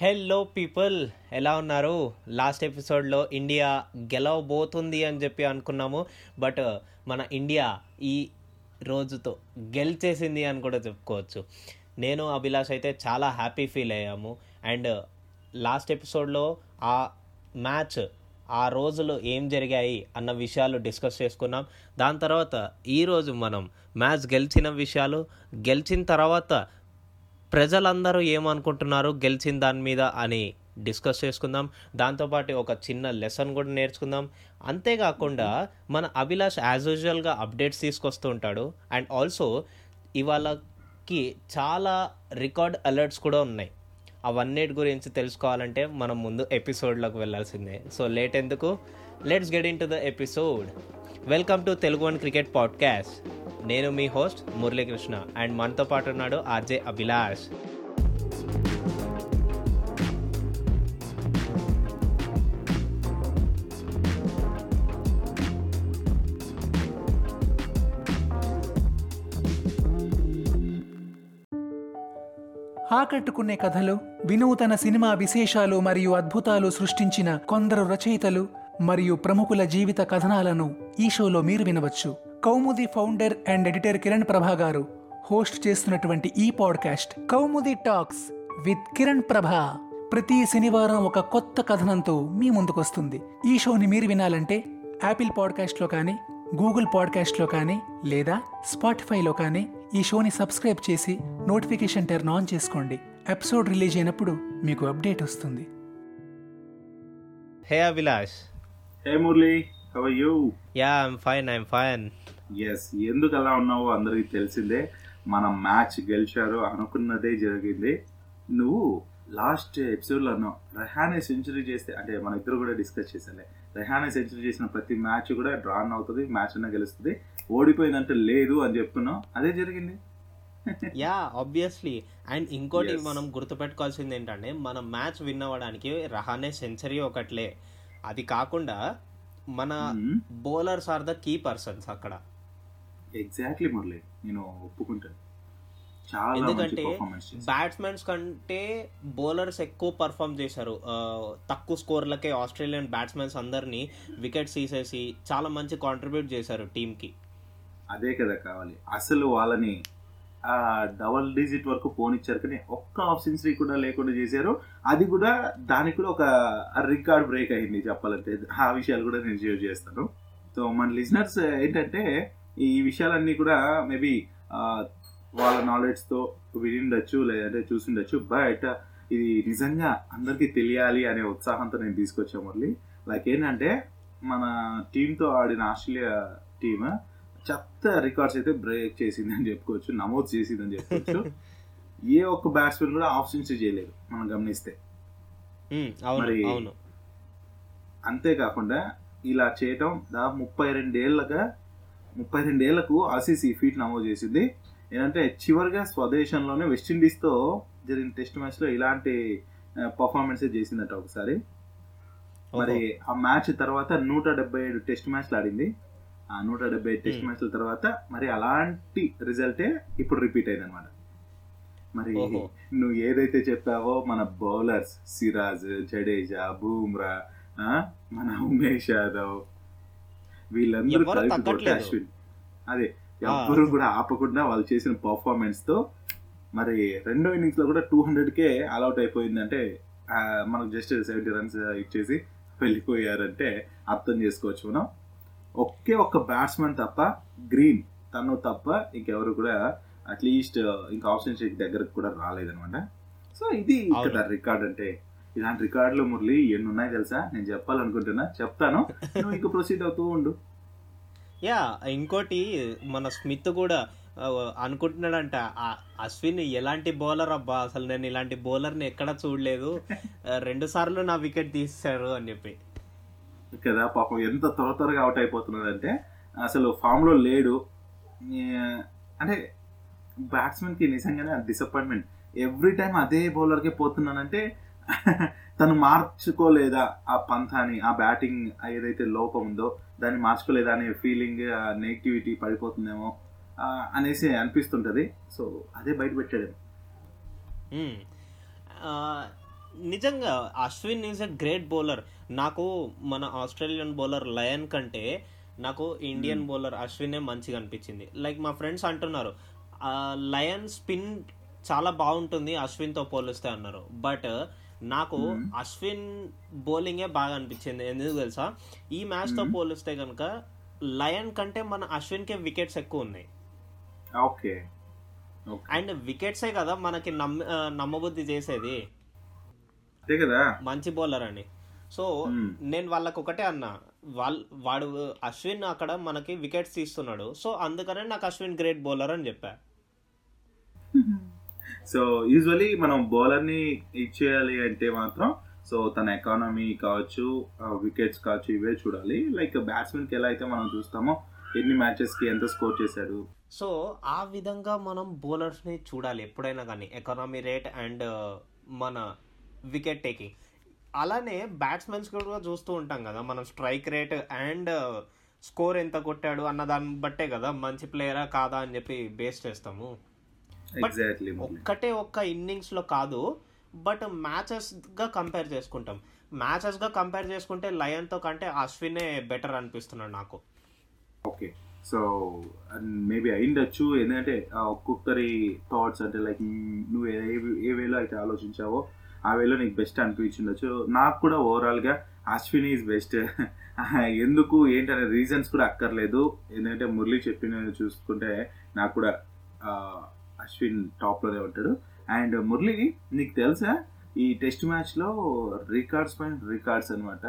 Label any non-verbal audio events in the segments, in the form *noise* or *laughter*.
Hello people ఎలా ఉన్నారు? Last ఎపిసోడ్లో ఇండియా గెలవబోతుంది అని చెప్పి అనుకున్నాము బట్ uh, మన ఇండియా ఈ రోజుతో గెలిచేసింది అని కూడా చెప్పుకోవచ్చు. నేను అభిలాష్ అయితే చాలా హ్యాపీ ఫీల్ అయ్యాము అండ్ uh, లాస్ట్ ఎపిసోడ్లో ఆ మ్యాచ్ ఆ రోజులు ఏం జరిగాయి అన్న విషయాలు డిస్కస్ చేసుకున్నాం. దాని తర్వాత ఈరోజు మనం మ్యాచ్ గెలిచిన విషయాలు గెలిచిన తర్వాత ప్రజలందరూ ఏమనుకుంటున్నారు? గెలిచిన దాని మీద అని డిస్కస్ చేసుకుందాం. దాంతోపాటు ఒక చిన్న లెసన్ కూడా నేర్చుకుందాం. అంతేకాకుండా మన అభిలాష్ యాజ్ యూజువల్గా అప్డేట్స్ తీసుకొస్తూ ఉంటాడు. అండ్ ఆల్సో ఇవాళకి చాలా రికార్డ్ అలర్ట్స్ కూడా ఉన్నాయి. అవన్నిటి గురించి తెలుసుకోవాలంటే మనం ముందు ఎపిసోడ్లోకి వెళ్ళాల్సిందే. సో లేట్ ఎందుకు? Let's get into the episode welcome to Telugu one cricket podcast నేను మీ హోస్ట్ మురళీకృష్ణ అండ్ మనతో పాటు ఉన్నాడు ఆర్జే అభిలాష్. ఆకట్టుకునే కథలు వినూతన సినిమా విశేషాలు మరియు అద్భుతాలు సృష్టించిన కొందరు రచయితలు మరియు ప్రముఖుల జీవిత కథనాలను ఈ షోలో మీరు వినవచ్చు. Koumudi founder and editor Kiran Prabha గారు హోస్ట్ చేస్తున్నటువంటి ఈ podcast Koumudi talks with Kiran Prabha. ప్రతి శనివారం ఒక కొత్త కథనంతో మీ ముందుకొస్తుంది. ఈ షోని మీరు వినాలంటే యాపిల్ పాడ్కాస్ట్లో కానీ గూగుల్ పాడ్కాస్ట్లో కానీ లేదా స్పాటిఫైలో కానీ ఈ షోని సబ్స్క్రైబ్ చేసి నోటిఫికేషన్ టర్న్ ఆన్ చేసుకోండి. ఎపిసోడ్ రిలీజ్ అయినప్పుడు మీకు అప్డేట్ వస్తుంది. Hey Abhilash. Hey Murali you yeah I'm fine I'm fine yes ఎందుకు అలా ఉన్నావో అందరికీ తెలిసిందే. మనం మ్యాచ్ గెలిచారు అనుకున్నదే జరిగింది. నువ్వు లాస్ట్ ఎపిసోడ్లో అన్నావు రెహానే సెంచరీ చేస్తే అంటే మన ఇద్దరు కూడా డిస్కస్ చేసాలే రెహానే సెంచరీ చేసిన ప్రతి మ్యాచ్ కూడా డ్రాన్ అవుతుంది మ్యాచ్ అన్న గెలుస్తుంది. ఓడిపోయిందంటే లేదు అని చెప్తున్నావు అదే జరిగింది. యా ఆబ్వియస్లీ అండ్ ఇంకోటి. మనం గుర్తుపెట్టుకోవాల్సింది ఏంటంటే మన మ్యాచ్ విన్ అవ్వడానికి రహానే సెంచరీ ఒకట్లే. అది కాకుండా మన. Bowlers are the key persons అక్కడ. ఎగ్జాక్ట్లీ మురళి. నేను ఒప్పుకుంటాను. ఎందుకంటే బ్యాట్స్మెన్స్ కంటే బౌలర్స్ ఎక్కువ పర్ఫామ్ చేశారు. తక్కువ స్కోర్లకే ఆస్ట్రేలియన్ బ్యాట్స్మెన్స్ అందరినీ వికెట్స్ తీసేసి చాలా మంచి కాంట్రిబ్యూట్ చేశారు టీంకి అదే కదా కావాలి. అసలు వాళ్ళని డబల్ డిజిట్ వరకు పోనిచ్చారు కానీ ఒక్క హాఫ్ సెంచరీ కూడా లేకుండా చేశారు. అది కూడా దానికి కూడా ఒక రికార్డ్ బ్రేక్ అయింది చెప్పాలంటే. ఆ విషయాలు కూడా నేను షేర్ చేస్తాను. సో మన లిజనర్స్ ఏంటంటే ఈ విషయాలన్నీ కూడా మేబీ వాళ్ళ నాలెడ్జ్తో వినిండొచ్చు లేదంటే చూసిండొచ్చు. బట్ ఇది నిజంగా అందరికీ తెలియాలి అనే ఉత్సాహంతో నేను తీసుకొచ్చాను మళ్ళీ లైక్ ఏంటంటే మన టీంతో ఆడిన ఆస్ట్రేలియా టీమ్ చెత్త రికార్డ్స్ అయితే బ్రేక్ చేసింది అని చెప్పుకోవచ్చు నమోదు చేసింది అని చెప్పుకోవచ్చు. *laughs* ఏ ఒక్క బ్యాట్స్మెన్ కూడా ఆఫ్ సెంచరీ చేయలేదు మనం గమనిస్తే. మరి- అంతేకాకుండా ఇలా చేయటం దాదాపు ముప్పై రెండేళ్ళగా ముప్పై రెండేళ్ళకు ఆసీస్ ఫీట్ నమోదు చేసింది. ఏంటంటే చివరిగా స్వదేశంలోనే వెస్టిండీస్తో జరిగిన టెస్ట్ మ్యాచ్లో ఇలాంటి పర్ఫార్మెన్స్ చేసిందట ఒకసారి మరి ఆ మ్యాచ్ తర్వాత నూట డెబ్బై ఏడు టెస్ట్ మ్యాచ్లు ఆడింది ఆ నూట డెబ్బై ఐదు టెస్ట్. మ్యాచ్ల తర్వాత మరి అలాంటి రిజల్టే ఇప్పుడు రిపీట్ అయింది అనమాట మరి. నువ్వు ఏదైతే చెప్పావో మన బౌలర్స్ సిరాజ్ జడేజా బూమ్రా మన ఉమేష్ యాదవ్ వీళ్ళందరూ కలిపి. అశ్విన్ అదే ఎవ్వరు కూడా ఆపకుండా వాళ్ళు చేసిన పర్ఫార్మెన్స్తో మరి రెండో ఇన్నింగ్స్లో కూడా టూ హండ్రెడ్ కే అలౌట్ అయిపోయిందంటే మనకు జస్ట్ సెవెంటీ రన్స్ ఇచ్చేసి వెళ్ళిపోయారంటే అర్థం చేసుకోవచ్చు మనం. ఒకే ఒక్క బ్యాట్స్మెన్ తప్ప గ్రీన్ తను తప్ప ఇంకెవరు కూడా అట్లీస్ట్ ఇంకా ఆప్షన్ దగ్గరకు కూడా రాలేదనమాట సో ఇది. కదా రికార్డ్ అంటే. ఇలాంటి రికార్డులు మురళి ఎన్ని ఉన్నాయి తెలుసా? నేను చెప్పాలనుకుంటున్నా. చెప్తాను. నువ్వు ఇంకా ప్రొసీడ్ అవుతూ ఉండు. యా ఇంకోటి మన స్మిత్ కూడా అనుకుంటున్నాడంట అశ్విన్ ఎలాంటి బౌలర్ అబ్బా అసలు నేను ఇలాంటి బౌలర్ని ఎక్కడ చూడలేదు. రెండు సార్లు నా వికెట్ తీశారు అని చెప్పి. కదా పాపం ఎంత త్వర త్వరగా అవుట్ అయిపోతున్నాడు అంటే అసలు ఫామ్లో లేడు. అంటే బ్యాట్స్మెన్కి నిజంగానే డిసప్పాయింట్మెంట్ ఎవ్రీ టైం అదే బౌలర్కే పోతున్నానంటే తను మార్చుకోలేదా ఆ పంథాని ఆ బ్యాటింగ్ ఏదైతే లోపం ఉందో దాన్ని మార్చుకోలేదా అనే ఫీలింగ్ నెగిటివిటీ పడిపోతుందేమో అనేసి అనిపిస్తుంటది. సో అదే బయట పెట్టాడు. నిజంగా Ashwin is a great bowler నాకు మన ఆస్ట్రేలియన్ బౌలర్ లయన్ కంటే నాకు ఇండియన్ బౌలర్ అశ్వినే మంచిగా అనిపించింది. లైక్ మా ఫ్రెండ్స్ అంటున్నారు లయన్ స్పిన్ చాలా బాగుంటుంది అశ్విన్తో పోలిస్తే అన్నారు. బట్ నాకు అశ్విన్ బౌలింగే బాగా అనిపించింది. ఎందుకు తెలుసా? ఈ మ్యాచ్తో పోలిస్తే కనుక లయన్ కంటే మన అశ్విన్కే వికెట్స్ ఎక్కువ ఉన్నాయి. ఓకే. అండ్ వికెట్సే కదా మనకి నమ్మ నమ్మబుద్ధి చేసేది. అంతే కదా? మంచి బౌలర్ అని. సో. నేను వాళ్ళకి ఒకటే అన్నా. వాళ్ళ వాడు అశ్విన్ అక్కడ మనకి వికెట్స్ తీస్తున్నాడు. సో అందుకనే నాకు అశ్విన్ గ్రేట్ బౌలర్ అని చెప్పా. సో యూజువలీ మనం బౌలర్ని ఇచ్చేయాలి అంటే మాత్రం సో తన ఎకానమీ కావచ్చు వికెట్స్ కావచ్చు ఇవే చూడాలి. లైక్ బ్యాట్స్మెన్కి ఎలా అయితే మనం చూస్తామో ఎన్ని మ్యాచెస్కి ఎంత స్కోర్ చేశాడు. సో ఆ విధంగా మనం బౌలర్స్ని చూడాలి ఎప్పుడైనా కానీ ఎకానమీ రేట్ అండ్ మన వికెట్ టేకింగ్ అలానే బ్యాట్స్మెన్స్ కూడా చూస్తూ ఉంటాం కదా మనం స్ట్రైక్ రేట్ అండ్ స్కోర్ ఎంత కొట్టాడు అన్న దాన్ని బట్టే కదా మంచి ప్లేయరా కాదా అని చెప్పి బేస్ చేస్తాము. ఒక్కటే ఒక్క ఇన్నింగ్స్లో కాదు బట్ మ్యాచెస్గా కంపేర్ చేసుకుంటాం. మ్యాచెస్గా కంపేర్ చేసుకుంటే లయన్తో కంటే అశ్వినే బెటర్ అనిపిస్తున్నాడు నాకు. ఓకే సో మేబీ అయిండొచ్చు ఆ, ఒక్కొక్కరి థాట్స్ అంటే లైక్ నువ్వు ఏ ఏ వేలో అయితే ఆలోచించావో ఆ వేలో నీకు బెస్ట్ అనిపించిండొచ్చు. నాకు కూడా ఓవరాల్గా అశ్విన్ ఈజ్ బెస్ట్ ఎందుకు ఏంటనే రీజన్స్ కూడా అక్కర్లేదు. ఎందుకంటే మురళి చెప్పిన చూసుకుంటే నాకు కూడా అశ్విన్ టాప్లోనే ఉంటాడు. అండ్ మురళి నీకు తెలుసా? ఈ టెస్ట్ మ్యాచ్లో రికార్డ్స్ పైన రికార్డ్స్ అన్నమాట.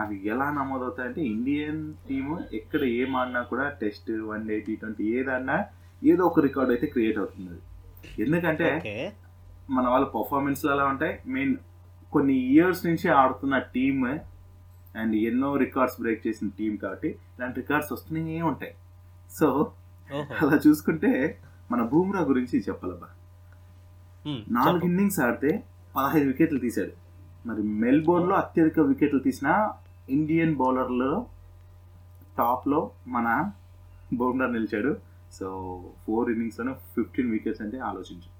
అవి ఎలా నమోదవుతాయంటే ఇండియన్ టీము ఎక్కడ ఏం ఆడినా కూడా test one day T twenty ఏదన్నా ఏదో ఒక రికార్డ్ అయితే క్రియేట్ అవుతుంది. ఎందుకంటే మన వాళ్ళ పర్ఫార్మెన్స్లు అలా ఉంటాయి. మెయిన్ కొన్ని ఇయర్స్ నుంచి ఆడుతున్న టీమ్ అండ్ ఎన్నో రికార్డ్స్ బ్రేక్ చేసిన టీం కాబట్టి ఇలాంటి రికార్డ్స్ వస్తూనే ఉంటాయి. సో అలా చూసుకుంటే మన బూమ్రా గురించి చెప్పాలబ్బా. నాలుగు. ఇన్నింగ్స్ ఆడితే పదహైదు వికెట్లు తీశాడు. మరి మెల్బోర్న్లో అత్యధిక వికెట్లు తీసిన ఇండియన్ బౌలర్లో టాప్లో మన బౌమ్రా నిలిచాడు. సో ఫోర్ ఇన్నింగ్స్లోనే ఫిఫ్టీన్ వికెట్స్ అంటే ఆలోచించు.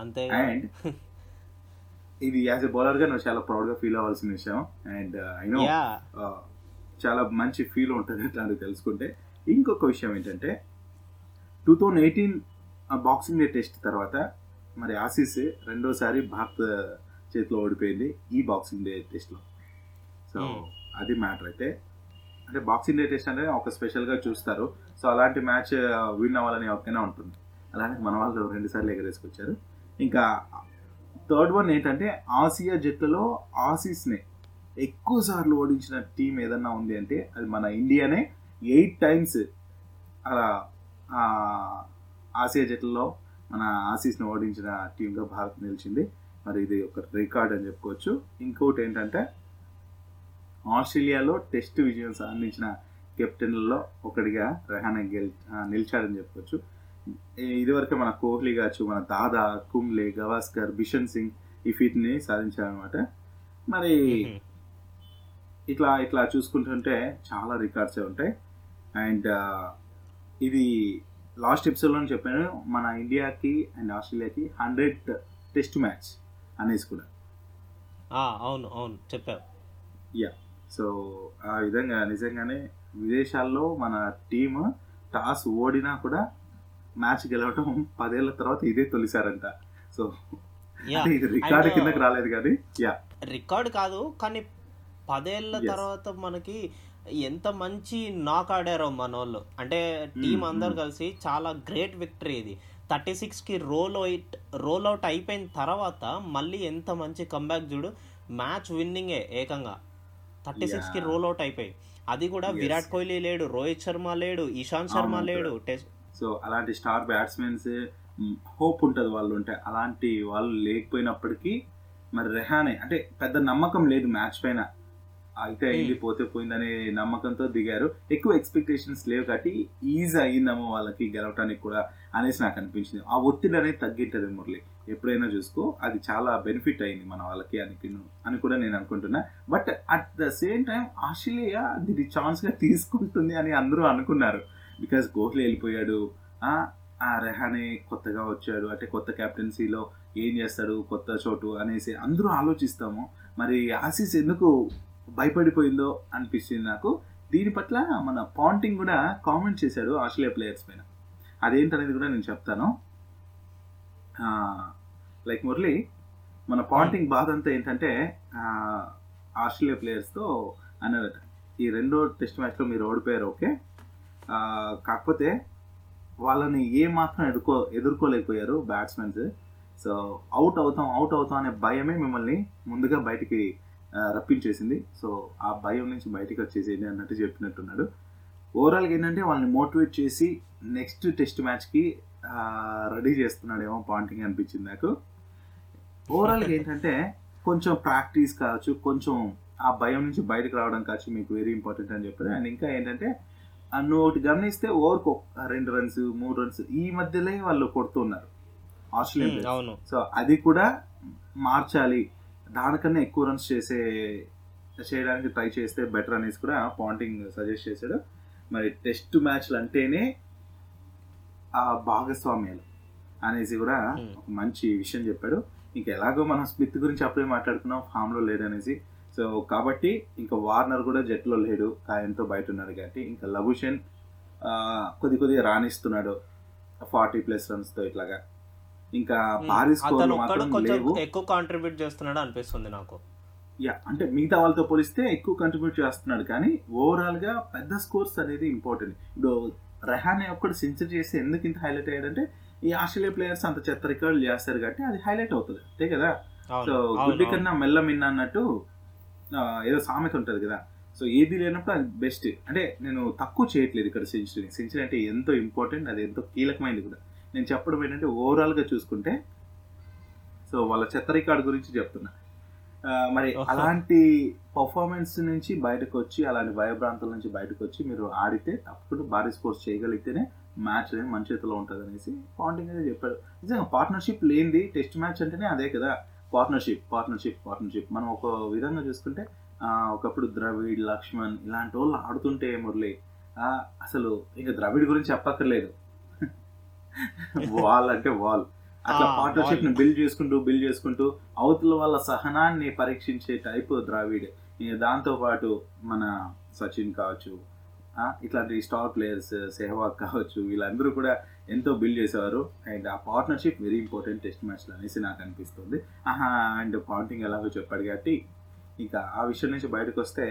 అంతే అండ్ ఇది యాజ్ ఎ బౌలర్గా నువ్వు చాలా ప్రౌడ్గా ఫీల్ అవ్వాల్సిన విషయం. అండ్ ఐ నో యా చాలా మంచి ఫీల్ ఉంటుంది అట్లాంటివి తెలుసుకుంటే. ఇంకొక విషయం ఏంటంటే two thousand eighteen boxing day test తర్వాత మరి ఆసీస్ రెండోసారి భారత్ చేతిలో ఓడిపోయింది ఈ బాక్సింగ్ డే టెస్ట్లో సో Hmm. అది మ్యాటర్ అయితే. అంటే బాక్సింగ్ డే టెస్ట్ అంటే ఒక స్పెషల్గా చూస్తారు. సో అలాంటి మ్యాచ్ విన్ అవ్వాలని ఎవరికైనా ఉంటుంది. అలానే మన వాళ్ళు రెండు సార్లు ఎగరేసుకొచ్చారు. ఇంకా థర్డ్ వన్ ఏంటంటే ఆసియా జట్టులో ఆసీస్ని ఎక్కువ సార్లు ఓడించిన టీం ఏదన్నా ఉంది అంటే అది మన ఇండియానే. ఎయిట్ టైమ్స్ అలా ఆసియా జట్లలో మన ఆసీస్ని ఓడించిన టీంగా భారత్ నిలిచింది. మరి ఇది ఒక రికార్డ్ అని చెప్పుకోవచ్చు. ఇంకోటి ఏంటంటే ఆస్ట్రేలియాలో టెస్ట్ విజయం సాధించిన కెప్టెన్లలో ఒకటిగా రెహానా గెల్ నిలిచాడని చెప్పుకోవచ్చు. ఇదివరకే మన కోహ్లీ కావచ్చు మన దాదా కుంబ్లే గవాస్కర్ బిషన్ సింగ్ ఈ ఫీట్ని సాధించారనమాట మరి. ఇట్లా ఇట్లా చూసుకుంటుంటే చాలా రికార్డ్స్ ఉంటాయి. అండ్ ఇది లాస్ట్ ఎపిసోడ్లో చెప్పాను మన ఇండియాకి అండ్ ఆస్ట్రేలియాకి హండ్రెడ్ టెస్ట్ మ్యాచ్ అనేసి కూడా. అవును అవును చెప్పావు. యా సో ఆ విధంగా నిజంగానే విదేశాల్లో మన టీమ్ టాస్ ఓడినా కూడా మ్యాచ్ గెలవటం పదేళ్ళ తర్వాత ఇదే తొలిసారంట. సో ఇది రికార్డు కిందకి రాలేదు కానీ యా. రికార్డ్ కాదు కానీ పదేళ్ళ. తర్వాత మనకి ఎంత మంచి నాక్ ఆడారో మన వాళ్ళు అంటే టీం అందరు. కలిసి చాలా గ్రేట్ విక్టరీ ఇది. థర్టీ సిక్స్కి రోల్ అవుట్ రోల్ అవుట్ అయిపోయిన తర్వాత మళ్ళీ ఎంత మంచి కంబ్యాక్ చూడు మ్యాచ్ విన్నింగే ఏకంగా. థర్టీ సిక్స్కి. రోల్ అవుట్ అయిపోయి. అది కూడా. విరాట్ కోహ్లీ లేడు రోహిత్ శర్మ లేడు ఇషాంత్ శర్మ లేడు టెస్ట్ సో అలాంటి స్టార్ బ్యాట్స్మెన్స్ హోప్ ఉంటుంది వాళ్ళు ఉంటే. అలాంటి వాళ్ళు లేకపోయినప్పటికీ మరి రెహానే అంటే పెద్ద నమ్మకం లేదు మ్యాచ్ పైన. అయితే అయింది పోతే పోయిందనే నమ్మకంతో దిగారు. ఎక్కువ ఎక్స్పెక్టేషన్స్ లేవు కాబట్టి ఈజీ అయ్యిందేమో వాళ్ళకి గెలవటానికి కూడా అనేసి నాకు అనిపించింది. ఆ ఒత్తిడి అనేది తగ్గింటది మురళి. ఎప్పుడైనా చూసుకో అది చాలా బెనిఫిట్ అయింది మన వాళ్ళకి అని అని కూడా నేను అనుకుంటున్నా. But at the same time Australia దీన్ని ఛాన్స్గా తీసుకుంటుంది అని అందరూ అనుకున్నారు. బికాస్ కోహ్లీ వెళ్ళిపోయాడు. ఆ, రెహానే కొత్తగా వచ్చాడు. అంటే కొత్త కెప్టెన్సీలో ఏం చేస్తాడు కొత్త చోటు అనేసి అందరూ ఆలోచిస్తాము. మరి ఆసీస్ ఎందుకు భయపడిపోయిందో అనిపిస్తుంది నాకు. దీని పట్ల మన పాంటింగ్ కూడా కామెంట్ చేశాడు ఆస్ట్రేలియా ప్లేయర్స్ పైన అదేంటనేది కూడా నేను చెప్తాను. లైక్ మురళి మన పాంటింగ్ బాధ అంతా ఏంటంటే ఆస్ట్రేలియా ప్లేయర్స్తో అన్నారట ఈ రెండో టెస్ట్ మ్యాచ్లో మీరు ఓడిపోయారు ఓకే? కాకపోతే వాళ్ళని ఏ మాత్రం ఎదుర్కో ఎదుర్కోలేకపోయారు బ్యాట్స్మెన్స్. సో అవుట్ అవుతాం అవుట్ అవుతాం అనే భయమే మిమ్మల్ని ముందుగా బయటికి రప్పించేసింది సో ఆ భయం నుంచి బయటికి వచ్చేసేది అన్నట్టు చెప్పినట్టున్నాడు. ఓవరాల్గా ఏంటంటే వాళ్ళని మోటివేట్ చేసి నెక్స్ట్ టెస్ట్ మ్యాచ్కి రెడీ చేస్తున్నాడేమో పాయింటింగ్ అనిపించింది నాకు. ఓవరాల్గా ఏంటంటే కొంచెం ప్రాక్టీస్ కావచ్చు కొంచెం ఆ భయం నుంచి బయటకు రావడం కావచ్చు మీకు వెరీ ఇంపార్టెంట్ అని చెప్పారు. అండ్ ఇంకా ఏంటంటే నువ్వు ఒకటి గమనిస్తే ఓవర్కు రెండు రన్స్ మూడు రన్స్ ఈ మధ్యలో వాళ్ళు కొడుతున్నారు. అవును. సో అది కూడా మార్చాలి. దానికన్నా ఎక్కువ రన్స్ చేసే చేయడానికి ట్రై చేస్తే బెటర్ అనేసి కూడా పాయింటింగ్ సజెస్ట్ చేశాడు. మరి టెస్ట్ మ్యాచ్లు అంటేనే ఆ భాగస్వామ్యాలు అనేసి కూడా Hmm. ఒక మంచి విషయం చెప్పాడు. ఇంకా ఎలాగో మనం స్మిత్ గురించి అప్పుడే మాట్లాడుకున్నాం ఫామ్లో లేడనేసి సో కాబట్టి ఇంకా వార్నర్ కూడా జట్లో లేడు గాయంతో బయట ఉన్నాడు కాబట్టి ఇంకా లభుషన్ ఆ, కొద్ది కొద్దిగా రాణిస్తున్నాడు. ఫార్టీ ప్లస్ రన్స్తో ఇట్లాగా. ఇంకా కొంచెం లేవు. ఎక్కువ కాంట్రిబ్యూట్ చేస్తున్నాడు అనిపిస్తుంది నాకు. యా అంటే మిగతా వాళ్ళతో పోలిస్తే ఎక్కువ కంట్రిబ్యూట్ చేస్తున్నాడు. కానీ ఓవరాల్గా పెద్ద స్కోర్స్ అనేది ఇంపార్టెంట్ ఇప్పుడు రెహానే ఒక్కడు సెంచరీ చేస్తే ఎందుకు ఇంత హైలైట్ అయ్యాడంటే ఈ ఆస్ట్రేలియా ప్లేయర్స్ అంత చెత్త రికార్డులు చేస్తారు కాబట్టి అది హైలైట్ అవుతుంది. అంతే కదా? సో గుడ్డి. కన్నా మెల్ల మిన్న అన్నట్టు ఏదో సామెత ఉంటుంది కదా? సో ఏది లేనప్పుడు అది బెస్ట్ అంటే నేను తక్కువ చేయట్లేదు ఇక్కడ సెంచరీ సెంచరీ అంటే ఎంతో ఇంపార్టెంట్ అది ఎంతో కీలకమైనది కూడా. నేను చెప్పడం ఏంటంటే ఓవరాల్గా చూసుకుంటే సో వాళ్ళ చెత్త రికార్డు గురించి చెప్తున్నా. మరి. అలాంటి పర్ఫార్మెన్స్ నుంచి బయటకు వచ్చి అలాంటి భయభ్రాంతుల నుంచి బయటకు వచ్చి మీరు ఆడితే తప్పకుండా భారీ స్కోర్స్ చేయగలిగితేనే మ్యాచ్ అనేది మన చేతిలో ఉంటుంది అనేసి పాయింటింగ్ అయితే చెప్పాడు. నిజంగా పార్ట్నర్షిప్ లేనిది టెస్ట్ మ్యాచ్ అంటేనే అదే కదా. పార్ట్నర్షిప్ పార్ట్నర్షిప్ పార్ట్నర్షిప్ మనం ఒక విధంగా చూసుకుంటే ఒకప్పుడు ద్రవిడ్ లక్ష్మణ్ ఇలాంటి వాళ్ళు ఆడుతుంటే మురళి అసలు ఇంకా ద్రవిడ్ గురించి చెప్పక్కర్లేదు. వాల్ అంటే వాల్ అట్లా పార్ట్నర్షిప్ని. బిల్డ్ చేసుకుంటూ బిల్డ్ చేసుకుంటూ అవతల వాళ్ళ సహనాన్ని పరీక్షించే టైప్ ద్రావిడ్. దాంతో పాటు మన సచిన్ కావచ్చు ఇట్లాంటి స్టార్ ప్లేయర్స్ సెహ్వాగ్ కావచ్చు వీళ్ళందరూ కూడా ఎంతో బిల్డ్ చేసేవారు. అండ్ ఆ పార్ట్నర్షిప్ వెరీ ఇంపార్టెంట్ టెస్ట్ మ్యాచ్లో అనేసి నాకు అనిపిస్తుంది. ఆహా అండ్ పాయింటింగ్ ఎలాగో చెప్పాడు కాబట్టి ఇంకా ఆ విషయం నుంచి బయటకు వస్తే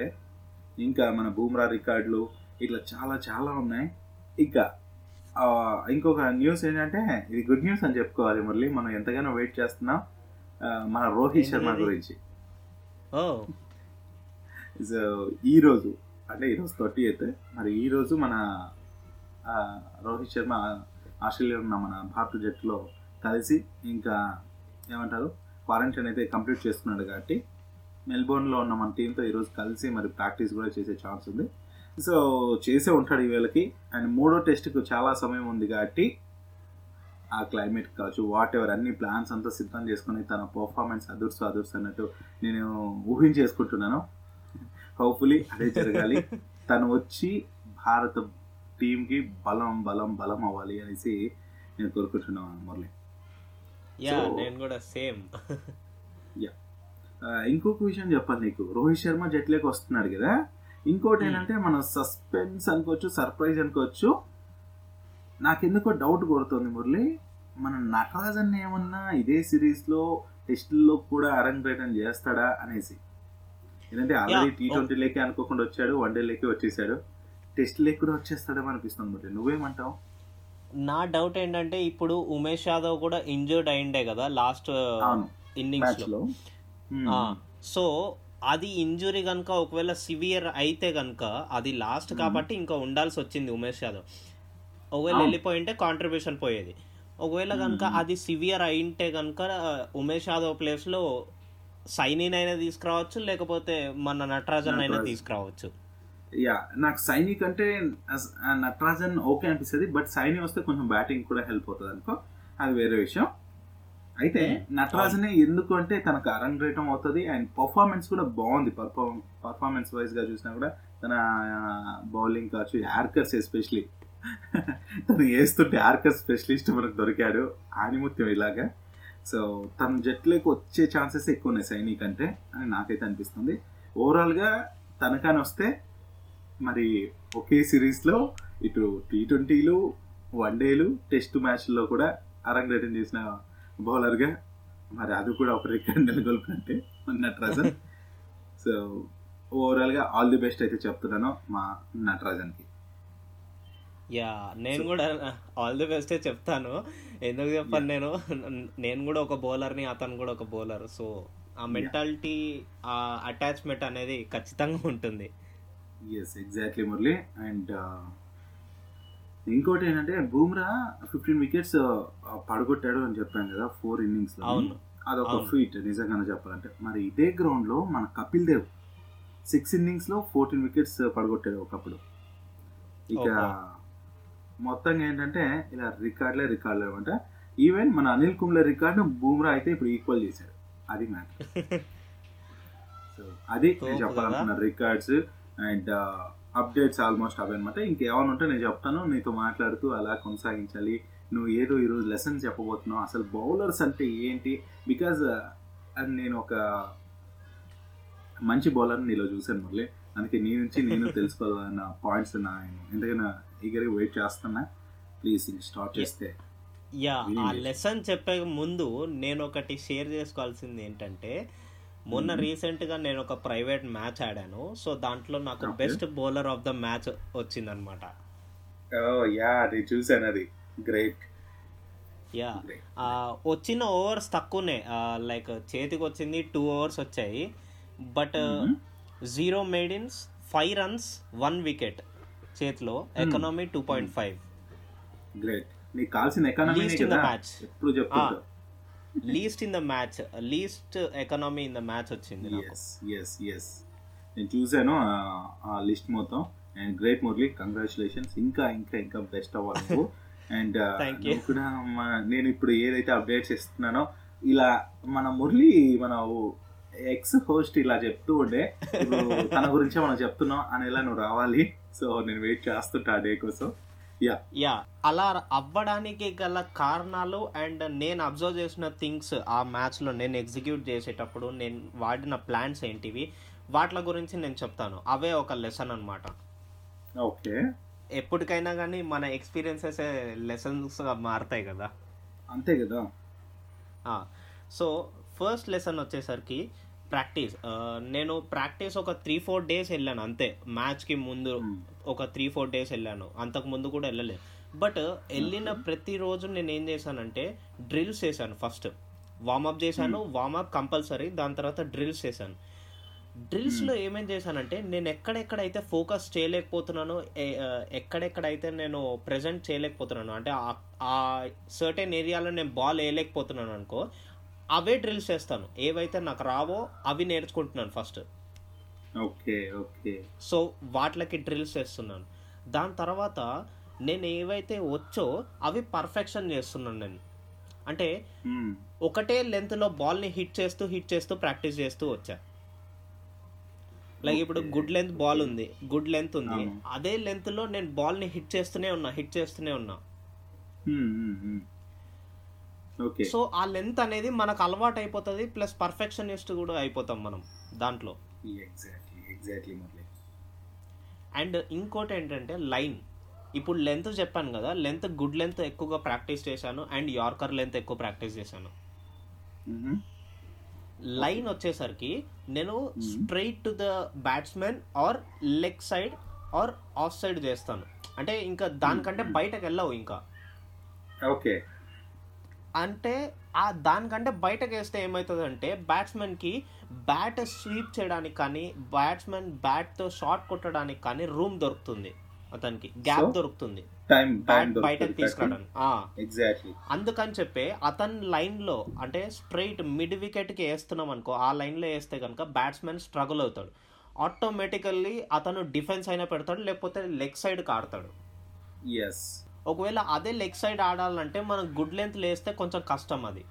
ఇంకా మన బూమ్రా రికార్డులు ఇట్లా చాలా చాలా ఉన్నాయి. ఇంకా ఇంకొక న్యూస్ ఏంటంటే ఇది గుడ్ న్యూస్ అని చెప్పుకోవాలి మురళి. మనం ఎంతగానో వెయిట్ చేస్తున్నాం. మన రోహిత్ శర్మ? గురించి. సో ఈ రోజు అంటే ఈరోజు థర్టీ అయితే మరి ఈ రోజు మన రోహిత్ శర్మ ఆస్ట్రేలియా ఉన్న మన భారత జట్టులో కలిసి ఇంకా ఏమంటారు? క్వారంటైన్ అయితే కంప్లీట్ చేసుకున్నాడు కాబట్టి మెల్బోర్న్లో ఉన్న మన టీంతో ఈరోజు కలిసి మరి ప్రాక్టీస్ కూడా చేసే ఛాన్స్ ఉంది. సో చేసే ఉంటాడు ఈ వేళకి. అండ్ మూడో టెస్ట్కు చాలా సమయం ఉంది కాబట్టి ఆ క్లైమేట్ కావచ్చు వాట్ ఎవర్ అన్ని ప్లాన్స్ అంతా సిద్ధం చేసుకుని తన పర్ఫార్మెన్స్ అదుర్స్ అదుర్స్ అన్నట్టు నేను ఊహించేసుకుంటున్నాను. హోప్ఫుల్లీ అదే జరగాలి. *laughs* తను వచ్చి భారత టీంకి బలం బలం బలం అవ్వాలి అనేసి నేను కోరుకుంటున్నాను మురళి. యా నేను కూడా సేమ్. ఆ, ఇంకొక విషయం చెప్పాలి నీకు. రోహిత్ శర్మ జట్లోకి వస్తున్నాడు కదా? ఇంకోటి. ఏంటంటే మనం సస్పెన్స్ అనుకోవచ్చు సర్ప్రైజ్ అనుకోవచ్చు నాకెందుకో డౌట్ కొడుతుంది మురళి. మన నటరాజన్ ఏమన్నా ఇదే సిరీస్లో టెస్టుల్లో కూడా అరంగేటం చేస్తాడా అనేసి. ఎందుకంటే ఆల్రెడీ. టీ ట్వంటీలోకి అనుకోకుండా వచ్చాడు వన్ డేలోకి వచ్చేసాడు. టెస్ట్ లేక్ కూడా వచ్చేస్తాడేమో అనిపిస్తుంది మురళి. నువ్వేమంటావు? నా డౌట్ ఏంటంటే ఇప్పుడు ఉమేష్ యాదవ్ కూడా ఇంజర్డ్ అయిండే కదా లాస్ట్ ఇన్నింగ్స్ మ్యాచ్లో. సో అది ఇంజురీ కనుక ఒకవేళ సివియర్ అయితే కనుక అది లాస్ట్. కాబట్టి ఇంకా ఉండాల్సి వచ్చింది ఉమేష్ యాదవ్ ఒకవేళ అవును. వెళ్ళిపోయింటే కాంట్రిబ్యూషన్ పోయేది ఒకవేళ కనుక. అది సివియర్ అయింటే కనుక ఉమేష్ యాదవ్ ప్లేస్లో సైనిన్ అయినా తీసుకురావచ్చు లేకపోతే మన నటరాజన్ అయినా. తీసుకురావచ్చు యా నాకు సైనిక్ అంటే అస్- ఆ నటరాజన్ ఓకే అనిపిస్తుంది బట్ సైని వస్తే కొంచెం బ్యాటింగ్ కూడా హెల్ప్ అవుతుంది అనుకో అది వేరే విషయం అయితే. నటరాజనే ఎందుకు అంటే తనకు అరంగేటం అవుతుంది అండ్ పర్ఫార్మెన్స్ కూడా బాగుంది. పర్ఫార్మెన్స్ వైజ్గా చూసినా కూడా తన బౌలింగ్ కావచ్చు యార్కర్స్ ఎస్పెషలీ *laughs* తను వేస్తుంటే యార్కర్ స్పెషలిస్ట్ మనకు దొరికాడు ఆనిముత్యం ఇలాగా. సో తన జట్లోకి వచ్చే ఛాన్సెస్ ఎక్కువ ఉన్నాయి సైని కంటే అని నాకైతే అనిపిస్తుంది. ఓవరాల్గా తనకని వస్తే మరి ఒకే సిరీస్లో ఇటు టీ ట్వంటీలు వన్డేలు టెస్ట్ మ్యాచ్ల్లో కూడా అరంగేటం చేసిన బౌలర్గా మరి అది కూడా ఒక రికార్డ్ నెలకొల్పినట్టే నటరాజన్ *laughs* సో ఓవరాల్గా ఆల్ ది బెస్ట్ అయితే చెప్తున్నాను మా నటరాజన్కి. యా నేను కూడా ఆల్ ది బెస్టే చెప్తాను. ఎందుకు చెప్పాను నేను? నేను కూడా ఒక బౌలర్ని అతను కూడా ఒక బౌలర్. సో ఆ మెంటాలిటీ ఆ అటాచ్మెంట్ అనేది ఖచ్చితంగా ఉంటుంది. Yes exactly Murali. అండ్ ఇంకోటి ఏంటంటే బూమ్రా ఫిఫ్టీన్ వికెట్స్ పడగొట్టాడు అని చెప్పాను కదా ఫోర్ ఇన్నింగ్స్లో అదొక అవును. ఫీట్ నిజంగానే చెప్పాలంటే. మరి ఇదే గ్రౌండ్లో మన కపిల్ దేవ్ సిక్స్ ఇన్నింగ్స్లో ఫోర్టీన్ వికెట్స్ పడగొట్టాడు ఒకప్పుడు. ఇక. మొత్తంగా ఏంటంటే ఇలా రికార్డులే రికార్డులే అనమాట ఈవెన్ మన అనిల్ కుంబ్లే రికార్డు బూమ్రా అయితే ఇప్పుడు ఈక్వల్ చేశాడు. అది మ్యాటర్ సో *laughs* అది నేను చెప్పాలనుకున్న రికార్డ్స్ అండ్ అప్డేట్స్ ఆల్మోస్ట్ అవే అనమాట ఇంకేమైనా ఉంటే నేను చెప్తాను నీతో మాట్లాడుతూ అలా కొనసాగించాలి. నువ్వు ఏదో ఈరోజు లెసన్ చెప్పబోతున్నావు. అసలు బౌలర్స్ అంటే ఏంటి? బికాజ్ నేను ఒక మంచి బౌలర్ నీలో చూశాను మళ్ళీ అందుకే నీ నుంచి నేను *laughs* తెలుసుకోవాలన్న పాయింట్స్ నా ఎందుకైనా ఈగర్గా వెయిట్ చేస్తున్నా. ప్లీజ్ స్టార్ట్ చేస్తే యా ఆ? లెసన్ చెప్పే ముందు నేను ఒకటి షేర్ చేసుకోవాల్సింది ఏంటంటే మొన్న Mhm. రీసెంట్గా నేను ఒక ప్రైవేట్ మ్యాచ్ ఆడాను. సో దాంట్లో నాకు. Best bowler of the match వచ్చిందనమాట యా అది చూశాను అది. Great yeah. వచ్చిన ఓవర్స్ తక్కువనే. లైక్ చేతికి వచ్చింది టూ ఓవర్స్ వచ్చాయి. But zero maidens five runs one wicket చేతిలో. Economy two point five great నీకు కావాల్సిన ఎకానమీ match. ఎప్పుడు least in the match least economy in the match వచ్చింది ఎస్ ఎస్ ఎస్ నేను చూశాను ఆ- లిస్ట్ మొత్తం. అండ్ గ్రేట్ మురళి కంగ్రాచులేషన్స్ ఇంకా ఇంకా ఇంకా బెస్ట్ అవ్వాలి అండ్ *laughs* you. కూడా నేను ఇప్పుడు ఏదైతే అప్డేట్స్ ఇస్తున్నానో ఇలా మన మురళి మన ఎక్స్ హోస్ట్ ఇలా చెప్తూ ఉండే తన గురించే మనం చెప్తున్నాం అని ఇలా నువ్వు రావాలి. సో నేను వెయిట్ చేస్తుంటా ఆ డే కోసం. యా యా అలా అవ్వడానికి గల కారణాలు అండ్ నేను అబ్జర్వ్ చేసిన థింగ్స్ ఆ మ్యాచ్లో నేను ఎగ్జిక్యూట్ చేసేటప్పుడు నేను వాడిన ప్లాన్స్ ఏంటివి వాటి గురించి నేను చెప్తాను. అవే ఒక లెసన్ అనమాట ఓకే ఎప్పటికైనా కానీ మన ఎక్స్పీరియన్సెస్ లెసన్స్గా మారుతాయి కదా. అంతే కదా. సో ఫస్ట్ లెసన్ వచ్చేసరికి ప్రాక్టీస్. నేను ప్రాక్టీస్ ఒక త్రీ ఫోర్ డేస్ వెళ్ళాను అంతే. మ్యాచ్కి ముందు. ఒక త్రీ ఫోర్ డేస్ వెళ్ళాను. అంతకు ముందు కూడా వెళ్ళలేదు. బట్ వెళ్ళిన ప్రతిరోజు నేను ఏం చేశానంటే డ్రిల్స్ చేశాను ఫస్ట్. వార్మప్ చేశాను వార్మప్ కంపల్సరీ దాని తర్వాత డ్రిల్స్ చేశాను. డ్రిల్స్లో ఏమేం చేశానంటే నేను ఎక్కడెక్కడైతే ఫోకస్ చేయలేకపోతున్నానో ఎక్కడెక్కడైతే నేను ప్రజెంట్ చేయలేకపోతున్నాను అంటే ఆ- ఆ సర్టెన్ ఏరియాలో నేను బాల్ వేయలేకపోతున్నాను అనుకో అవే డ్రిల్స్ చేస్తాను. ఏవైతే నాకు రావో అవి నేర్చుకుంటున్నాను ఫస్ట్. Okay okay. సో వాటికి డ్రిల్స్ చేస్తున్నాను. దాని తర్వాత నేను ఏవైతే వచ్చో అవి పర్ఫెక్షన్ చేస్తున్నాను నేను. అంటే ఒకటే లెంత్లో బాల్ని హిట్ చేస్తూ హిట్ చేస్తూ ప్రాక్టీస్ చేస్తూ వచ్చా. లైక్ ఇప్పుడు. గుడ్ లెంత్ బాల్ ఉంది. గుడ్ లెంత్ ఉంది. అదే లెంత్లో నేను బాల్ని హిట్ చేస్తూనే ఉన్నా హిట్ చేస్తూనే ఉన్నా. సో ఆ లెంత్ అనేది మనకు అలవాటు అయిపోతుంది ప్లస్ పర్ఫెక్షనిస్ట్ కూడా అయిపోతాం మనం దాంట్లో. ఎగ్జాక్ట్లీ అండ్ ఇంకోటి ఏంటంటే లైన్. ఇప్పుడు లెంత్ చెప్పాను కదా లెంత్ గుడ్ లెంత్ ఎక్కువగా ప్రాక్టీస్ చేశాను అండ్ యార్కర్ లెంత్ ఎక్కువ ప్రాక్టీస్ చేశాను. లైన్ వచ్చేసరికి నేను straight to the batsmen or leg side or off side చేస్తాను. అంటే ఇంకా దానికంటే బయటకు వెళ్ళవు ఇంకా. ఓకే. అంటే ఆ దానికంటే బయటకు వేస్తే ఏమవుతుందంటే బ్యాట్స్మెన్కి బ్యాట్ స్వీప్ చేయడానికి కానీ బ్యాట్స్మెన్ బ్యాట్తో షాట్ కొట్టడానికి కానీ రూమ్ దొరుకుతుంది అతనికి. గ్యాప్? దొరుకుతుంది. బయటకు తీసుకురావడానికి. అందుకని చెప్పి అతని లైన్లో అంటే స్ట్రైట్ మిడ్ వికెట్కి వేస్తున్నాం అనుకో ఆ లైన్లో వేస్తే కనుక బ్యాట్స్మెన్ స్ట్రగుల్ అవుతాడు. ఆటోమేటికల్లీ అతను డిఫెన్స్ అయినా పెడతాడు లేకపోతే లెగ్ సైడ్కి ఆడతాడు. ఎస్ ఒకవేళ అదే లెగ్ సైడ్ ఆడాలంటే మనం గుడ్ లెంత్ లేస్తే కొంచెం కష్టం అది.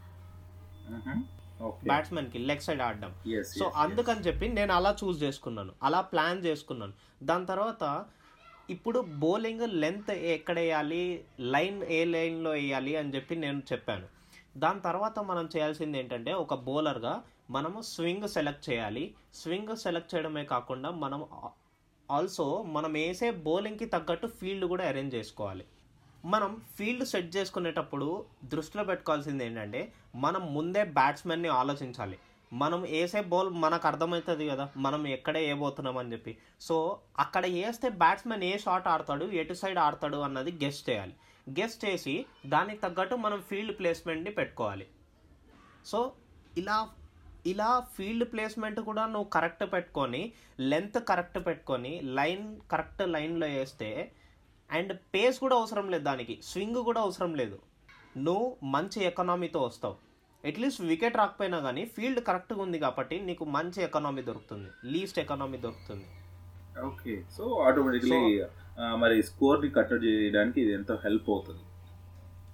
ఓకే. బ్యాట్స్మెన్కి లెగ్ సైడ్ ఆడడం. సో అందుకని చెప్పి నేను అలా చూస్ చేసుకున్నాను. అలా ప్లాన్ చేసుకున్నాను. దాని తర్వాత ఇప్పుడు బౌలింగ్ లెంత్ ఎక్కడ వేయాలి లైన్ ఏ లైన్లో వేయాలి అని చెప్పి నేను చెప్పాను. దాని తర్వాత మనం చేయాల్సింది ఏంటంటే ఒక బౌలర్గా మనము స్వింగ్ సెలెక్ట్ చేయాలి. స్వింగ్ సెలెక్ట్ చేయడమే కాకుండా మనం ఆల్సో మనం వేసే బౌలింగ్కి తగ్గట్టు ఫీల్డ్ కూడా అరేంజ్ చేసుకోవాలి. మనం ఫీల్డ్ సెట్ చేసుకునేటప్పుడు దృష్టిలో పెట్టుకోవాల్సింది ఏంటంటే మనం ముందే బ్యాట్స్మెన్ని ఆలోచించాలి. మనం వేసే బౌల్ మనకు అర్థమవుతుంది కదా మనం ఎక్కడ వేయబోతున్నాం అని చెప్పి. సో అక్కడ వేస్తే బ్యాట్స్మెన్ ఏ షాట్ ఆడతాడు ఎటు సైడ్ ఆడతాడు అన్నది గెస్ట్ చేయాలి. గెస్ట్ చేసి దానికి తగ్గట్టు మనం ఫీల్డ్ ప్లేస్మెంట్ని పెట్టుకోవాలి. సో ఇలా ఇలా ఫీల్డ్ ప్లేస్మెంట్ కూడా నువ్వు కరెక్ట్ పెట్టుకొని లెంత్ కరెక్ట్ పెట్టుకొని లైన్ కరెక్ట్ లైన్లో వేస్తే అండ్ పేస్ కూడా అవసరం లేదు దానికి. స్వింగ్ కూడా అవసరం లేదు. నువ్వు మంచి ఎకనామీతో వస్తావు. అట్లీస్ట్ వికెట్ రాకపోయినా కానీ ఫీల్డ్ కరెక్ట్గా ఉంది కాబట్టి నీకు మంచి ఎకనామీ దొరుకుతుంది. లీస్ట్ ఎకనామీ దొరుకుతుంది. ఓకే సో ఆటోమేటిక్లీ మరి స్కోర్ని కట్టడి చేయడానికి ఇది ఎంతో హెల్ప్ అవుతుంది.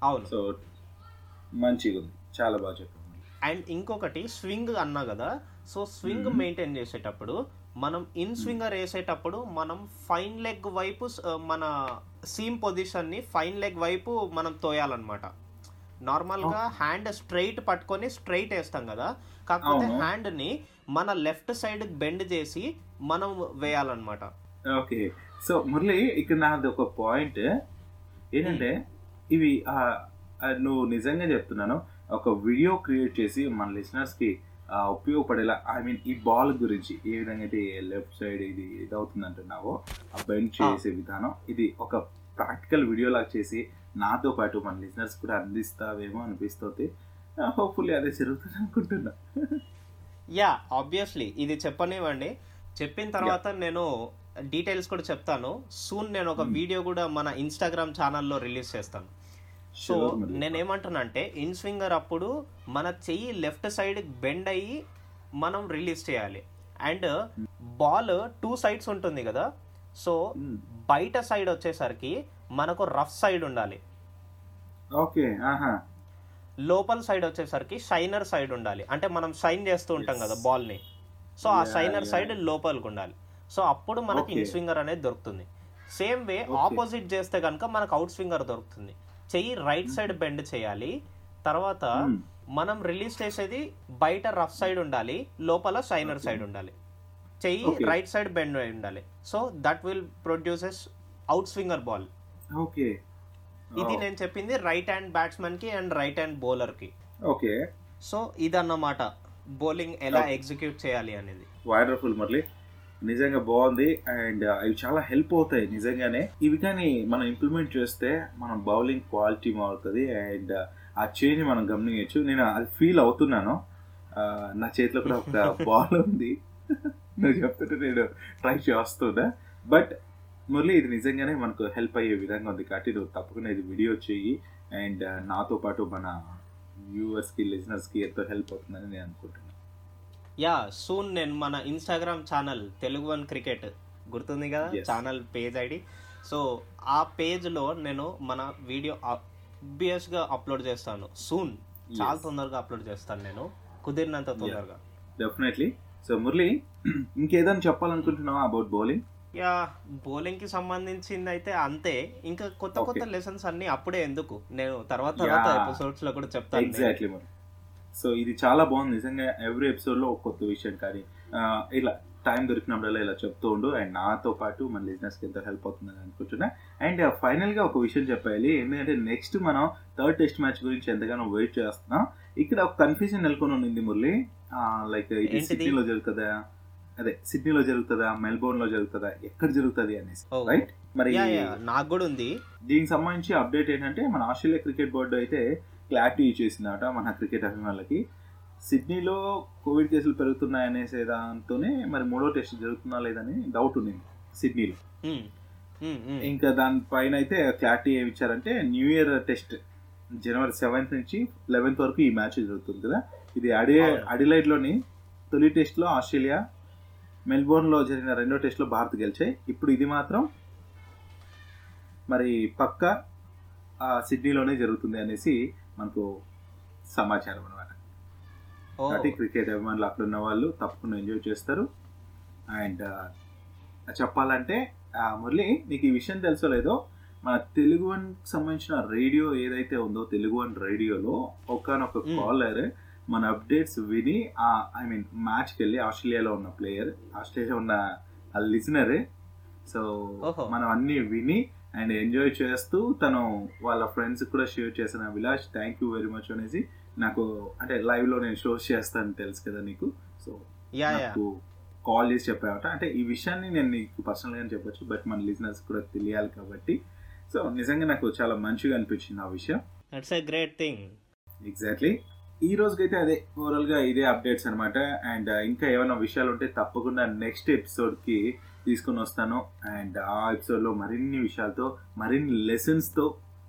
అవును. సో మంచిగా ఉంది. చాలా బాగా చెప్పారు అండ్ ఇంకొకటి స్వింగ్ అన్నా కదా సో స్వింగ్. మెయింటైన్ చేసేటప్పుడు మనం ఇన్ స్వింగర్ వేసేటప్పుడు మనం ఫైన్ లెగ్ వైపు మన సీమ్ పొజిషన్ని ఫైన్ లెగ్ వైపు మనం తోయాలన్నమాట. నార్మల్గా హ్యాండ్ స్ట్రైట్ పట్టుకొని స్ట్రైట్ వేస్తాం కదా. కాకపోతే అవును. హ్యాండ్ని మన లెఫ్ట్ సైడ్ బెండ్ చేసి మనం వేయాలన్నమాట. ఓకే. సో మురళి ఇక్కడ నాది ఒక పాయింట్ ఏంటంటే ఇవి ఆ, ఆ, నువ్వు నిజంగా చెప్తున్నాను. ఒక వీడియో క్రియేట్ చేసి మన లిసనర్స్కి ఆ, ఉపయోగపడేలా ఐ మీన్ ఈ బాల్ గురించి ఏ విధంగా అయితే లెఫ్ట్ సైడ్ ఇది ఇది అవుతుంది అంటున్నావో ఆ. బెండ్ చేసే విధానం ఇది ఒక ప్రాక్టికల్ వీడియో లాగా చేసి నాతో పాటు మన లిసనర్స్ కూడా అందిస్తావేమో అనిపిస్తుంది. హోప్ఫుల్లీ అదే జరుగుతుంది అనుకుంటున్నా. యా ఆబ్వియస్లీ ఇది చెప్పనివ్వండి. చెప్పిన తర్వాత నేను డీటెయిల్స్ కూడా చెప్తాను. సూన్ నేను ఒక Hmm. వీడియో కూడా మన ఇన్స్టాగ్రామ్ ఛానల్లో రిలీజ్ చేస్తాను. సో. నేనేమంటున్నా అంటే ఇన్ స్వింగర్ అప్పుడు మన చెయ్యి లెఫ్ట్ సైడ్ బెండ్ అయ్యి మనం రిలీజ్ చేయాలి అండ్ బాల్ టూ సైడ్స్ ఉంటుంది కదా సో Hmm. బయట సైడ్ వచ్చేసరికి మనకు రఫ్ సైడ్ ఉండాలి ఓకే లోపల సైడ్ వచ్చేసరికి షైనర్ సైడ్ ఉండాలి అంటే మనం షైన్ చేస్తూ ఉంటాం. కదా బాల్ని సో ఆ షైనర్. సైడ్ లోపలికి ఉండాలి సో అప్పుడు మనకి. ఇన్ స్వింగర్ అనేది దొరుకుతుంది సేమ్ వే. ఆపోజిట్ చేస్తే కనుక మనకు అవుట్ స్వింగర్ దొరుకుతుంది చెయ్యి రైట్ సైడ్ బెండ్ చేయాలి. తర్వాత Hmm. మనం రిలీజ్ చేసేది బయట రఫ్ సైడ్ ఉండాలి లోపల షైనర్. సైడ్ ఉండాలి. చెయ్యి. రైట్ సైడ్ బెండ్ అయి ఉండాలి. So that will produces out swinger ball. Okay ఇది నేను చెప్పింది రైట్ హ్యాండ్ బ్యాట్స్మెన్కి అండ్ రైట్ హ్యాండ్ బౌలర్కి ఓకే సో ఇదన్నమాట బౌలింగ్ ఎలా Okay. ఎగ్జిక్యూట్ చేయాలి అనేది. వండర్ఫుల్ మురళి నిజంగా బాగుంది. అండ్ అవి చాలా హెల్ప్ అవుతాయి నిజంగానే. ఇవి కానీ మనం ఇంప్లిమెంట్ చేస్తే మనం బౌలింగ్ క్వాలిటీ మారుతుంది. అండ్ ఆ చేంజ్ మనం గమనించచ్చు నేను అది ఫీల్ అవుతున్నాను. నా చేతిలో కూడా ఒక బాల్ ఉంది. *laughs* నువ్వు చెప్తుంటే నేను ట్రై చేస్తున్నా. బట్ మురళి ఇది నిజంగానే మనకు హెల్ప్ అయ్యే విధంగా ఉంది కాబట్టి నువ్వు తప్పకుండా ఇది వీడియో చేయి అండ్ నాతో పాటు మన వ్యూవర్స్కి లిజనర్స్కి ఎంతో హెల్ప్ అవుతుందని నేను అనుకుంటున్నాను యా సూన్ నేను మన Instagram channel Telugu one cricket. గుర్తుంది కదా. Channel page ID. సో ఆ పేజ్లో నేను మన వీడియో గా అప్లోడ్ చేస్తాను. సూన్ చాలా. తొందరగా అప్లోడ్ చేస్తాను నేను. కుదిరినంత తొందరగా. డెఫినెట్లీ సో మురళి *clears throat* ఇంకేదైనా చెప్పాలనుకుంటున్నావా అబౌట్ బౌలింగ్ యా బౌలింగ్కి సంబంధించింది అయితే అంతే. ఇంకా కొత్త కొత్త. లెసన్స్ అన్ని అప్పుడే ఎందుకు? నేను తర్వాత తర్వాత. ఎపిసోడ్స్లో కూడా చెప్తాను. ఎగ్జాక్ట్లీ మరి సో ఇది చాలా బాగుంది. నిజంగా ఎవ్రీ ఎపిసోడ్లో ఒక కొత్త విషయం కానీ ఇలా టైం దొరికినప్పుడల్లా ఇలా చెప్తూ ఉండు. అండ్ నాతో పాటు మన లిజినెస్కి ఎంతో హెల్ప్ అవుతుందని అనుకుంటున్నా. అండ్ ఫైనల్గా ఒక విషయం చెప్పాలి. ఎందుకంటే నెక్స్ట్ మనం థర్డ్ టెస్ట్ మ్యాచ్ గురించి ఎంతగానో వెయిట్ చేస్తున్నాం. ఇక్కడ ఒక కన్ఫ్యూజన్ నెలకొని ఉంది మురళి. లైక్ ఇది? సిడ్నీలో జరుగుతుందా? అదే సిడ్నీలో జరుగుతుందా? మెల్బోర్న్లో జరుగుతుందా? ఎక్కడ జరుగుతుంది అనేసి. రైట్ మరి నాకు కూడా ఉంది. దీనికి సంబంధించి అప్డేట్ ఏంటంటే మన ఆస్ట్రేలియా క్రికెట్ బోర్డు అయితే క్లారిటీ ఇచ్చేసిందట మన క్రికెట్ అభిమానులకి. సిడ్నీలో కోవిడ్ కేసులు పెరుగుతున్నాయనేసే దాంతోనే మరి మూడో టెస్ట్ జరుగుతుందా లేదని డౌట్ ఉంది సిడ్నీలో. ఇంకా దానిపైన అయితే క్లారిటీ ఏమి ఇచ్చారంటే న్యూ ఇయర్ టెస్ట్ జనవరి సెవెంత్ నుంచి లెవెన్త్ వరకు ఈ మ్యాచ్ జరుగుతుంది కదా. ఇది అడి. అడిలైడ్లోని తొలి టెస్ట్లో ఆస్ట్రేలియా మెల్బోర్న్లో జరిగిన రెండో టెస్ట్లో భారత్ గెలిచాయి. ఇప్పుడు ఇది మాత్రం మరి పక్క ఆ, సిడ్నీలోనే జరుగుతుంది అనేసి మనకు సమాచారం అనమాట కాబట్టి క్రికెట్ అభిమానులు అక్కడ ఉన్న వాళ్ళు తప్పకుండా ఎంజాయ్ చేస్తారు అండ్ చెప్పాలంటే మురళి నీకు ఈ విషయం తెలుసో లేదో మన తెలుగు వన్ సంబంధించిన రేడియో ఏదైతే ఉందో తెలుగు వన్ రేడియోలో ఒకనొక. కాలర్ మన అప్డేట్స్ విని ఐ మీన్ మ్యాచ్కి వెళ్ళి ఆస్ట్రేలియాలో ఉన్న ప్లేయర్ ఆస్ట్రేలియా ఉన్న ఆ లిజనర్ సో. మనం అన్ని విని అండ్ ఎంజాయ్ చేస్తూ తను వాళ్ళ ఫ్రెండ్స్ కూడా షేర్ చేసిన Abhilash thank you very much అనేసి నాకు అంటే లైవ్లో నేను షోస్ చేస్తాను తెలుసు కదా నీకు? సో నాకు కాల్ చేసి చెప్పావట. అంటే ఈ విషయాన్ని నేను నీకు పర్సనల్గా చెప్పొచ్చు బట్ మన లిజినెస్ కూడా తెలియాలి కాబట్టి. సో నిజంగా నాకు చాలా మంచిగా అనిపించింది ఆ విషయం. దట్స్ గ్రేట్ థింగ్ ఎగ్జాక్ట్లీ ఈ రోజుకైతే అదే ఓవరాల్గా ఇదే అప్డేట్స్ అనమాట అండ్ ఇంకా ఏమైనా విషయాలు ఉంటే తప్పకుండా నెక్స్ట్ ఎపిసోడ్కి తీసుకొని వస్తాను. అండ్ ఆ ఎపిసోడ్లో మరిన్ని విషయాలతో మరిన్ని లెసన్స్తో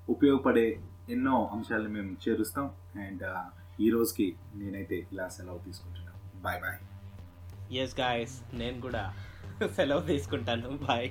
ఉపయోగపడే ఎన్నో అంశాలను మేము చేరుస్తాం. అండ్ ఈ రోజుకి నేనైతే ఇలా సెలవు తీసుకుంటున్నాను. బాయ్ బాయ్ ఎస్ గాయస్ నేను కూడా *laughs* సెలవు తీసుకుంటాను. బాయ్